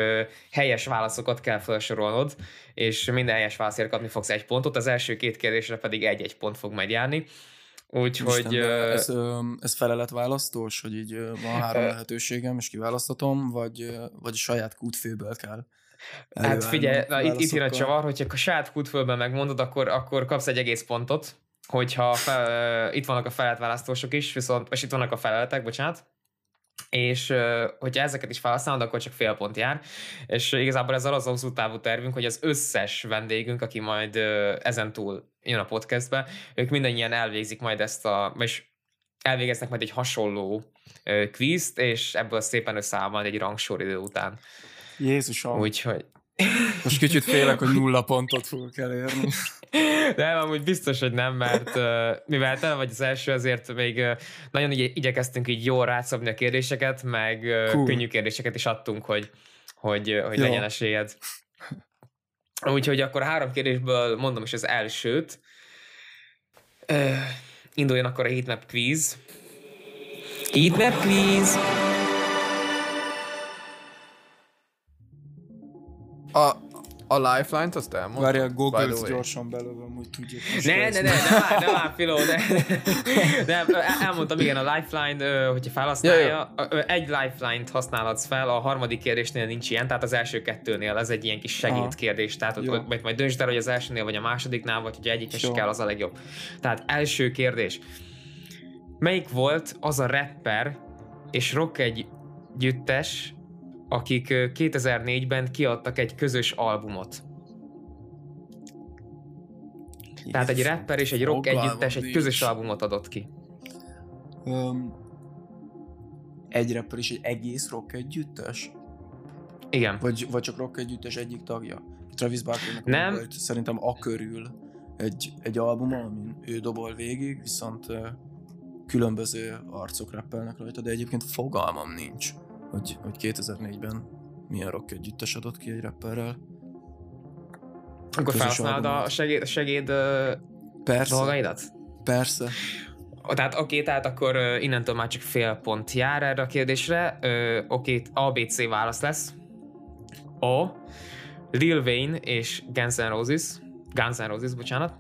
helyes válaszokat kell felsorolnod, és minden helyes válaszért kapni fogsz egy pontot, az első két kérdésre pedig egy-egy pont fog majd járni. Úgyhogy... Isten, ez, ez feleletválasztós, hogy így van három lehetőségem, és kiválasztatom, vagy, vagy a saját kútfőből kell Hát figyelj, na, itt, itt jön a csavar, hogyha a saját kútfölben megmondod, akkor, akkor kapsz egy egész pontot, hogyha fel, itt vannak a feleltválasztósok is, viszont, és itt vannak a feleletek, bocsánat, és hogyha ezeket is felhasználod, akkor csak fél pont jár. És igazából ez az hosszú távú tervünk, hogy az összes vendégünk, aki majd ezen túl jön a podcastbe, ők mindannyian elvégzik majd ezt a, és elvégeznek majd egy hasonló kvízt, és ebből szépen összeáll majd egy rangsor idő után. Jézusom, Úgyhogy most kicsit félek, hogy nulla pontot fogok elérni. Nem, amúgy biztos, hogy nem, mert uh, mivel te vagy az első, azért még uh, nagyon igy- igyekeztünk így jól rátszabni a kérdéseket, meg uh, Cool. könnyű kérdéseket is adtunk, hogy, hogy, hogy Jó. legyen esélyed. Úgyhogy akkor három kérdésből mondom is az elsőt. Uh, induljon akkor a heatmap quiz. Heatmap quiz! A, a Lifeline-t azt elmondtam. Várjál, by google the way. gyorsan belőlem, hogy tudjuk. most Ne, ne, ne, ne, vár, ne vár, Filó, ne. Nem, el- elmondtam, igen, a Lifeline, hogyha felhasználja, Ja, egy Lifeline-t használhatsz fel, a harmadik kérdésnél nincs ilyen, tehát az első kettőnél ez egy ilyen kis segédkérdés, tehát ott, ott majd, majd döntsd el, hogy az elsőnél vagy a másodiknál, vagy hogy egyik Jó. kell, az a legjobb. Tehát első kérdés. Melyik volt az a rapper és rock együttes, akik ö, 2004-ben kiadtak egy közös albumot? Tehát egy rapper és egy rock fogalmam együttes egy közös albumot adott ki. Öm, egy rapper és egy egész rock együttes? Igen. Vagy, vagy csak rock együttes egyik tagja? Travis Barkernek Nem. volt szerintem a körül egy, egy albuma, amin ő dobol végig, viszont különböző arcok rappelnek rajta, de egyébként fogalmam nincs, hogy, hogy 2004-ben milyen rock együttes adott ki egy rapperrel. Akkor felhasználod a segéd, segéd Persze, dolgaidat? persze. Tehát oké, tehát akkor innentől már csak fél pont jár erre a kérdésre. Oké, ABC válasz lesz. A. Lil Wayne és Guns N' Roses. Guns N' Roses, bocsánat.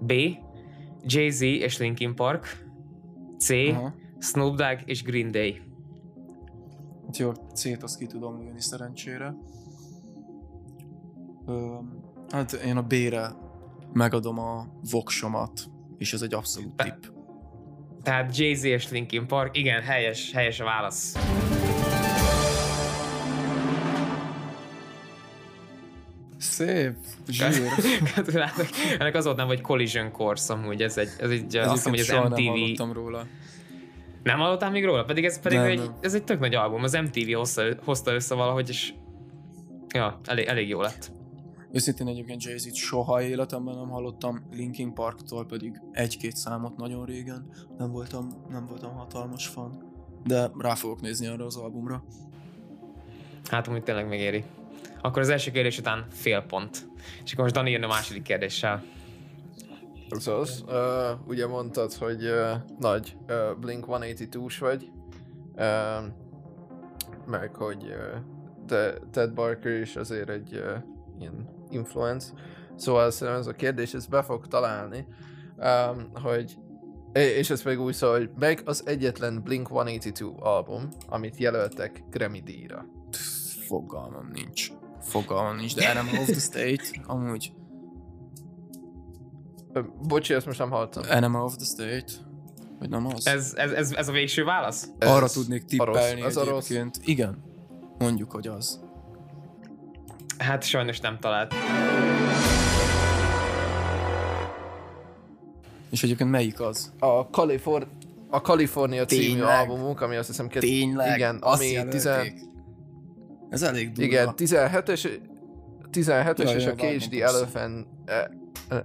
B. Jay-Z és Linkin Park, C, Aha. Snoop Dogg és Green Day. Hát Jó, C-t azt ki tudom lőni szerencsére. Ö, hát én a B-re megadom a voksomat, és ez egy abszolút Be- tipp. Tehát Jay-Z és Linkin Park, igen, helyes, helyes a válasz. Szép, zsír. Gratulálok. Ennek az volt nem, hogy Collision Course amúgy, ez egy, ez egy azt hiszem, hogy az MTV... róla. Nem hallottál még róla? Pedig ez pedig Nem, egy, nem. ez egy tök nagy album, az MTV hozta, hozta össze valahogy, és ja, elég, elég jó lett. Őszintén egyébként Jay-Z-t soha életemben nem hallottam, Linkin Parktól pedig egy-két számot nagyon régen. Nem voltam, nem voltam hatalmas fan. De rá fogok nézni arra az albumra. Hát amúgy tényleg megéri. Akkor az első kérdés után fél pont. És akkor most Dani jön a második kérdéssel. Az. Uh, ugye mondtad, hogy uh, nagy uh, Blink 182-s vagy, uh, meg hogy uh, te, Ted Barker is azért egy uh, ilyen influence. Szóval szerintem ez a kérdés, ez be fog találni, um, hogy és ez pedig úgy szól, hogy meg az egyetlen Blink 182 album, amit jelöltek Grammy díjra. Fogalmam nincs. Fogalmam nincs, de Animal of the State, amúgy Bocsi, ezt most nem hallottam. Animal of the State, vagy nem az? Ez, ez, ez, ez a végső válasz? Arra Ez tudnék a rossz- tippelni ez a rossz. egyébként. Igen, mondjuk, hogy az. Hát sajnos nem talált. És egyébként melyik az? A, Califor- a California című Tényleg? albumunk, ami azt hiszem... Kett- Tényleg? Igen, azt ami tizen- Ez elég durva. Igen, 17-es, 17-es Ja, és a persze. Elephant, eh,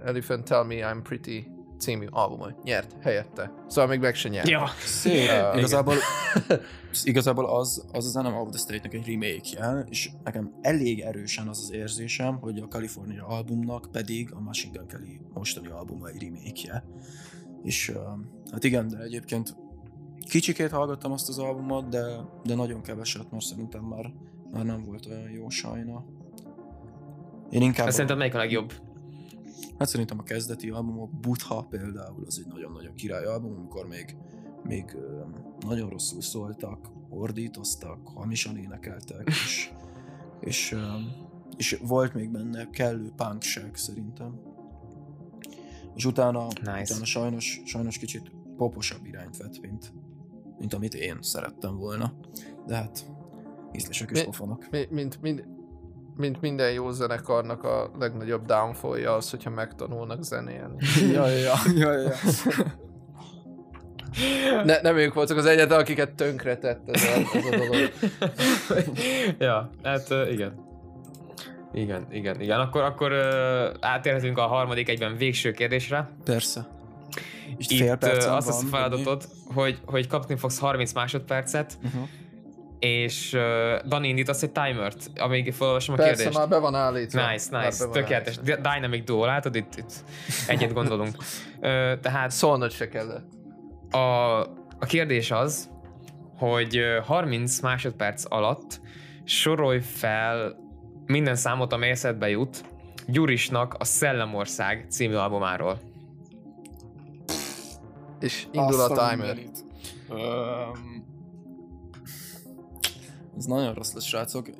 Elephant Tell Me I'm Pretty című albumot nyert helyette. Szóval még meg se nyert. Ja, Szép. Uh, igazából, igazából az, az az Animal of the State-nek egy remake és nekem elég erősen az az érzésem, hogy a California albumnak pedig a Machine Gun Kelly mostani albuma egy remake És uh, hát igen, de egyébként kicsikét hallgattam azt az albumot, de, de nagyon keveset, mert szerintem már, már nem volt olyan jó sajna. Én inkább... de szerinted melyik a legjobb? Hát szerintem a kezdeti albumok, Butha például, az egy nagyon-nagyon király album, amikor még, még nagyon rosszul szóltak, ordítoztak, hamisan énekeltek, és, és, és volt még benne kellő punkság szerintem. És utána, Nice. utána sajnos, sajnos kicsit poposabb irányt vett, mint, mint amit én szerettem volna. De hát ízlések Mi- pofonok. Mi, mint, mint, mint minden jó zenekarnak a legnagyobb downfallja az, hogyha megtanulnak zenélni. ja, ja, ja, ja. Ne, nem ők voltak az egyetlen, akiket tönkretett ez a, ez a dolog. ja, hát igen. Igen, igen, igen. Akkor, akkor átérhetünk a harmadik egyben végső kérdésre. Persze. És Itt fél azt az a van, feladatod, hogy, hogy kapni fogsz 30 másodpercet, Uh-huh. És uh, Dani indítasz egy timert, amíg felolvasom a Persze, kérdést. már be van állítva. Nice, nice, tökéletes. állítva. Dynamic duo, látod? Itt, itt egyet gondolunk. Ö, tehát Szólnod se kellett. a, a kérdés az, hogy ö, 30 másodperc alatt sorolj fel minden számot, amely eszedbe jut Gyurisnak a Szellemország című albumáról. És indul a timer. Um, ez nagyon rossz lesz, srácok,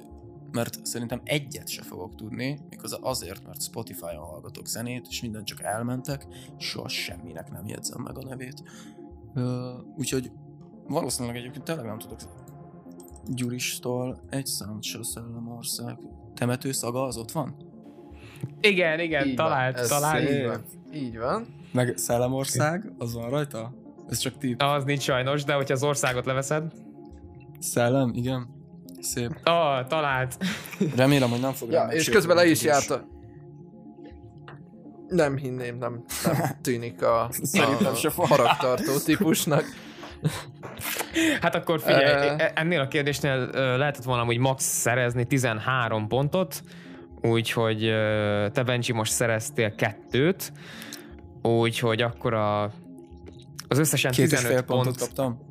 mert szerintem egyet se fogok tudni, méghozzá azért, mert Spotify-on hallgatok zenét, és minden csak elmentek, soha semminek nem jegyzem meg a nevét. Uh, úgyhogy valószínűleg egyébként tényleg nem tudok Gyuristól egy számot se Szellemország. Temető szaga az ott van? Igen, igen, Így van, talált, ez talált. Így van. Így van. Meg Szellemország, az van rajta? Ez csak tipp. Az nincs sajnos, de hogyha az országot leveszed. Szellem, igen. Szép. Ah, talált. Remélem, hogy nem fog Ja, és közben le is járta. Nem hinném, nem, nem tűnik a, Szerintem a fog. haragtartó típusnak. Hát akkor figyelj, e- ennél a kérdésnél lehetett volna hogy max szerezni 13 pontot, úgyhogy te Benji most szereztél kettőt, úgyhogy akkor a, az összesen Két és 15 fél pont. pontot kaptam.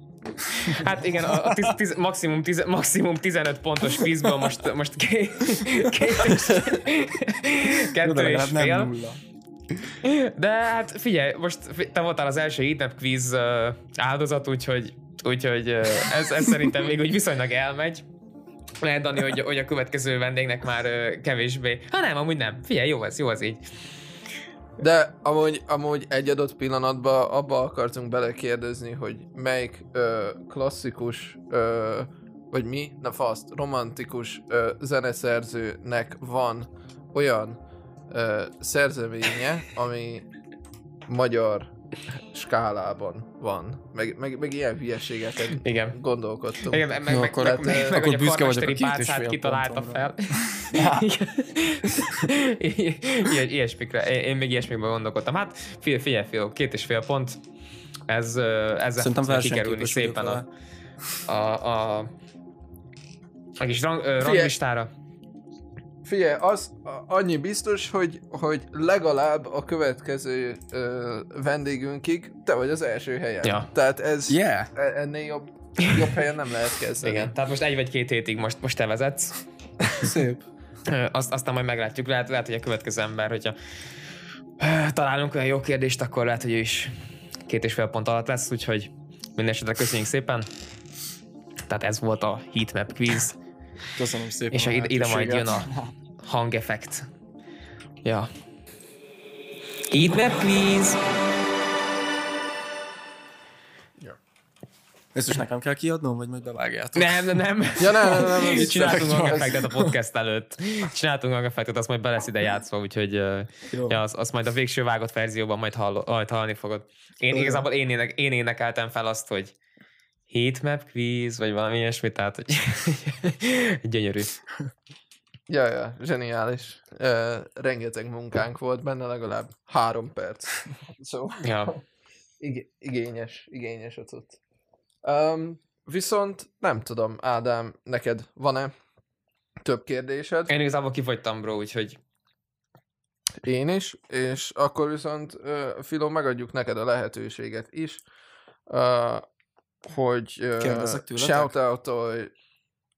Hát igen, a, tiz, tiz, maximum, tiz, maximum 15 pontos kvízből most, most két, két és, kettő és legalább nem fél. nulla. De hát figyelj, most te voltál az első heatmap quiz áldozat, úgyhogy, úgyhogy ez, ez szerintem még úgy viszonylag elmegy. Lehet, Dani, hogy, hogy a következő vendégnek már kevésbé. Ha nem, amúgy nem. Figyelj, jó ez, jó az így. De amúgy, amúgy egy adott pillanatban abba akartunk belekérdezni, hogy melyik ö, klasszikus, ö, vagy mi? Na faszt, romantikus ö, zeneszerzőnek van olyan ö, szerzeménye, ami magyar skálában van. Meg, meg, meg ilyen hülyeségeket Igen. gondolkodtunk. Igen, meg, meg, meg, akkor- meg, meg, meg, akkor hogy a büszke vagyok a és pálcát fél kitalálta fel. Ilyen, ilyesmikre, én, én még ilyesmikben gondolkodtam. Hát figyelj, figyelj, figyelj, két és fél pont, ez, ezzel Szerintem fogsz kikerülni vagyok szépen a, vele. a, a, a kis rang, ranglistára. Figyelj, az annyi biztos, hogy, hogy legalább a következő ö, vendégünkig te vagy az első helyen. Ja. Tehát ez Yeah! e- ennél jobb, jobb helyen nem lehet kezdeni. Igen, tehát most egy vagy két hétig most, most te vezetsz. Szép. Azt, aztán majd meglátjuk. Lehet, lehet, hogy a következő ember, hogyha találunk olyan jó kérdést, akkor lehet, hogy ő is két és fél pont alatt lesz, úgyhogy minden esetre köszönjük szépen. Tehát ez volt a heatmap quiz, Köszönöm szépen. és a ide, ide majd jön a hangeffekt. Ja. Heatmap quiz! Ezt is nekem kell kiadnom, vagy majd bevágjátok? Nem, nem, nem. Ja, nem, nem, nem, nem, Csináltunk hangeffektet a podcast előtt. Csináltunk hangeffektet, azt majd be lesz ide játszva, úgyhogy Jó. ja, azt, azt majd a végső vágott verzióban majd, hall, majd hallani fogod. Én Jó. igazából én, ének, én énekeltem fel azt, hogy heatmap quiz, vagy valami ilyesmi, tehát hogy gyönyörű. Ja, ja, zseniális. Uh, rengeteg munkánk volt benne, legalább három perc. Szóval Ja. ig- igényes, igényes a cucc. Um, viszont nem tudom, Ádám, neked van-e több kérdésed? Én igazából kifogytam, bro, úgyhogy Én is, és akkor viszont uh, Filó, megadjuk neked a lehetőséget is, uh, hogy uh, Kérdezzek tőletek? shout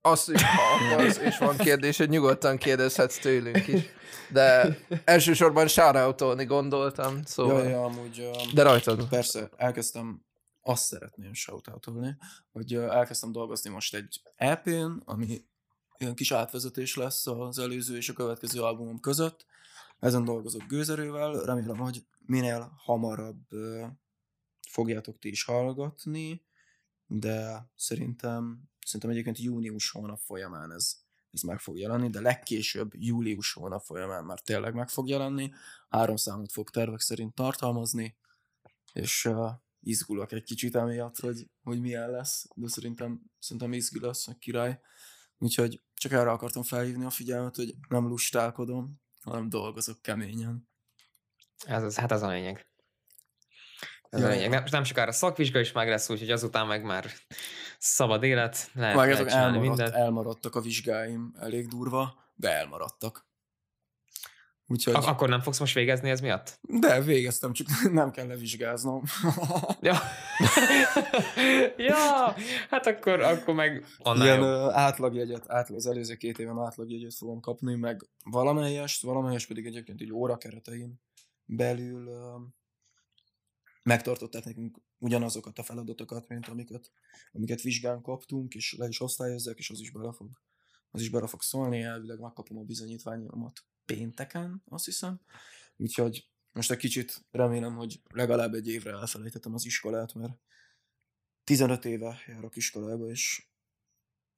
azt, hogy ha akarsz, és van kérdésed, nyugodtan kérdezhetsz tőlünk is. De elsősorban shout gondoltam, szóval. Ja, ja, amúgy... Um, De rajtad. Persze, elkezdtem, azt szeretném shoutoutolni, hogy ö, elkezdtem dolgozni most egy EP-n, ami ilyen kis átvezetés lesz az előző és a következő albumom között. Ezen dolgozok gőzerővel, remélem, hogy minél hamarabb ö, fogjátok ti is hallgatni, de szerintem, szerintem egyébként június hónap folyamán ez, ez meg fog jelenni, de legkésőbb július hónap folyamán már tényleg meg fog jelenni. Három számot fog tervek szerint tartalmazni, és uh, izgulok egy kicsit emiatt, hogy, hogy milyen lesz, de szerintem, szerintem izgi lesz, a király. Úgyhogy csak erre akartam felhívni a figyelmet, hogy nem lustálkodom, hanem dolgozok keményen. ez, az, hát ez a lényeg. Ez a Ja, lényeg. Nem, nem sokára szakvizsga is meg lesz, úgyhogy azután meg már szabad élet, lehet, Vágjátok, lehet elmaradt, mindent. elmaradtak a vizsgáim, elég durva, de elmaradtak. Úgyhogy, Ak- akkor nem fogsz most végezni ez miatt? de végeztem, csak nem kell levizsgáznom. Ja. ja, hát akkor, akkor meg annál Ilyen jobb. átlagjegyet, átlag, az előző két évem átlagjegyet fogom kapni, meg valamelyest, valamelyest pedig egyébként így óra keretein belül megtartották nekünk ugyanazokat a feladatokat, mint amiket, amiket vizsgán kaptunk, és le is osztályozzák, és az is bele fog, az is bele fog szólni, elvileg megkapom a bizonyítványomat pénteken, azt hiszem. Úgyhogy most egy kicsit remélem, hogy legalább egy évre elfelejtettem az iskolát, mert 15 éve járok iskolába, és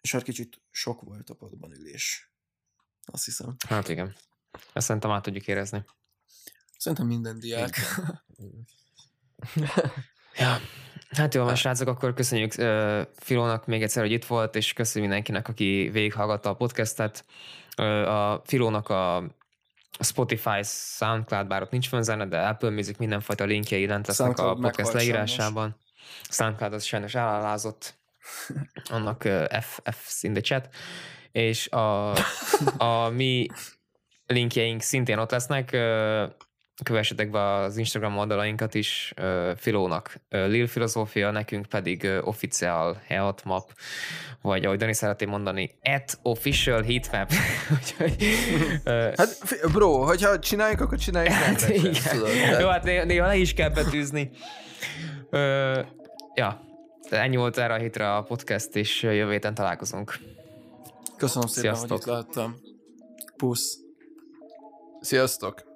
és hát kicsit sok volt a padban ülés. Azt hiszem. Hát igen. Ezt szerintem át tudjuk érezni. Szerintem minden diák. Ja. Hát jó, van, srácok, akkor köszönjük uh, Filónak még egyszer, hogy itt volt, és köszönjük mindenkinek, aki végighallgatta a podcastet. Uh, a Filónak a Spotify, Soundcloud, bár ott nincs fönzene, de Apple Music mindenfajta linkjei lent lesznek a podcast leírásában. Soundcloud az sajnos elálázott. Annak uh, F, F in the chat. És a, a mi linkjeink szintén ott lesznek. Uh, kövessetek be az Instagram oldalainkat is, ö, Filónak ö, Lil Filozófia, nekünk pedig ö, Official Heatmap, vagy ahogy Dani szeretné mondani, at Official Heatmap. Ö, Hát, bro, hogyha csináljuk, akkor csináljuk Hát rendesen, igen. tudod, Jó, hát néha, néha le is kell betűzni. Ö, ja, ennyi volt erre a hétre a podcast, és jövő héten találkozunk. Köszönöm szépen, Sziasztok. hogy itt láttam. Pusz. Sziasztok!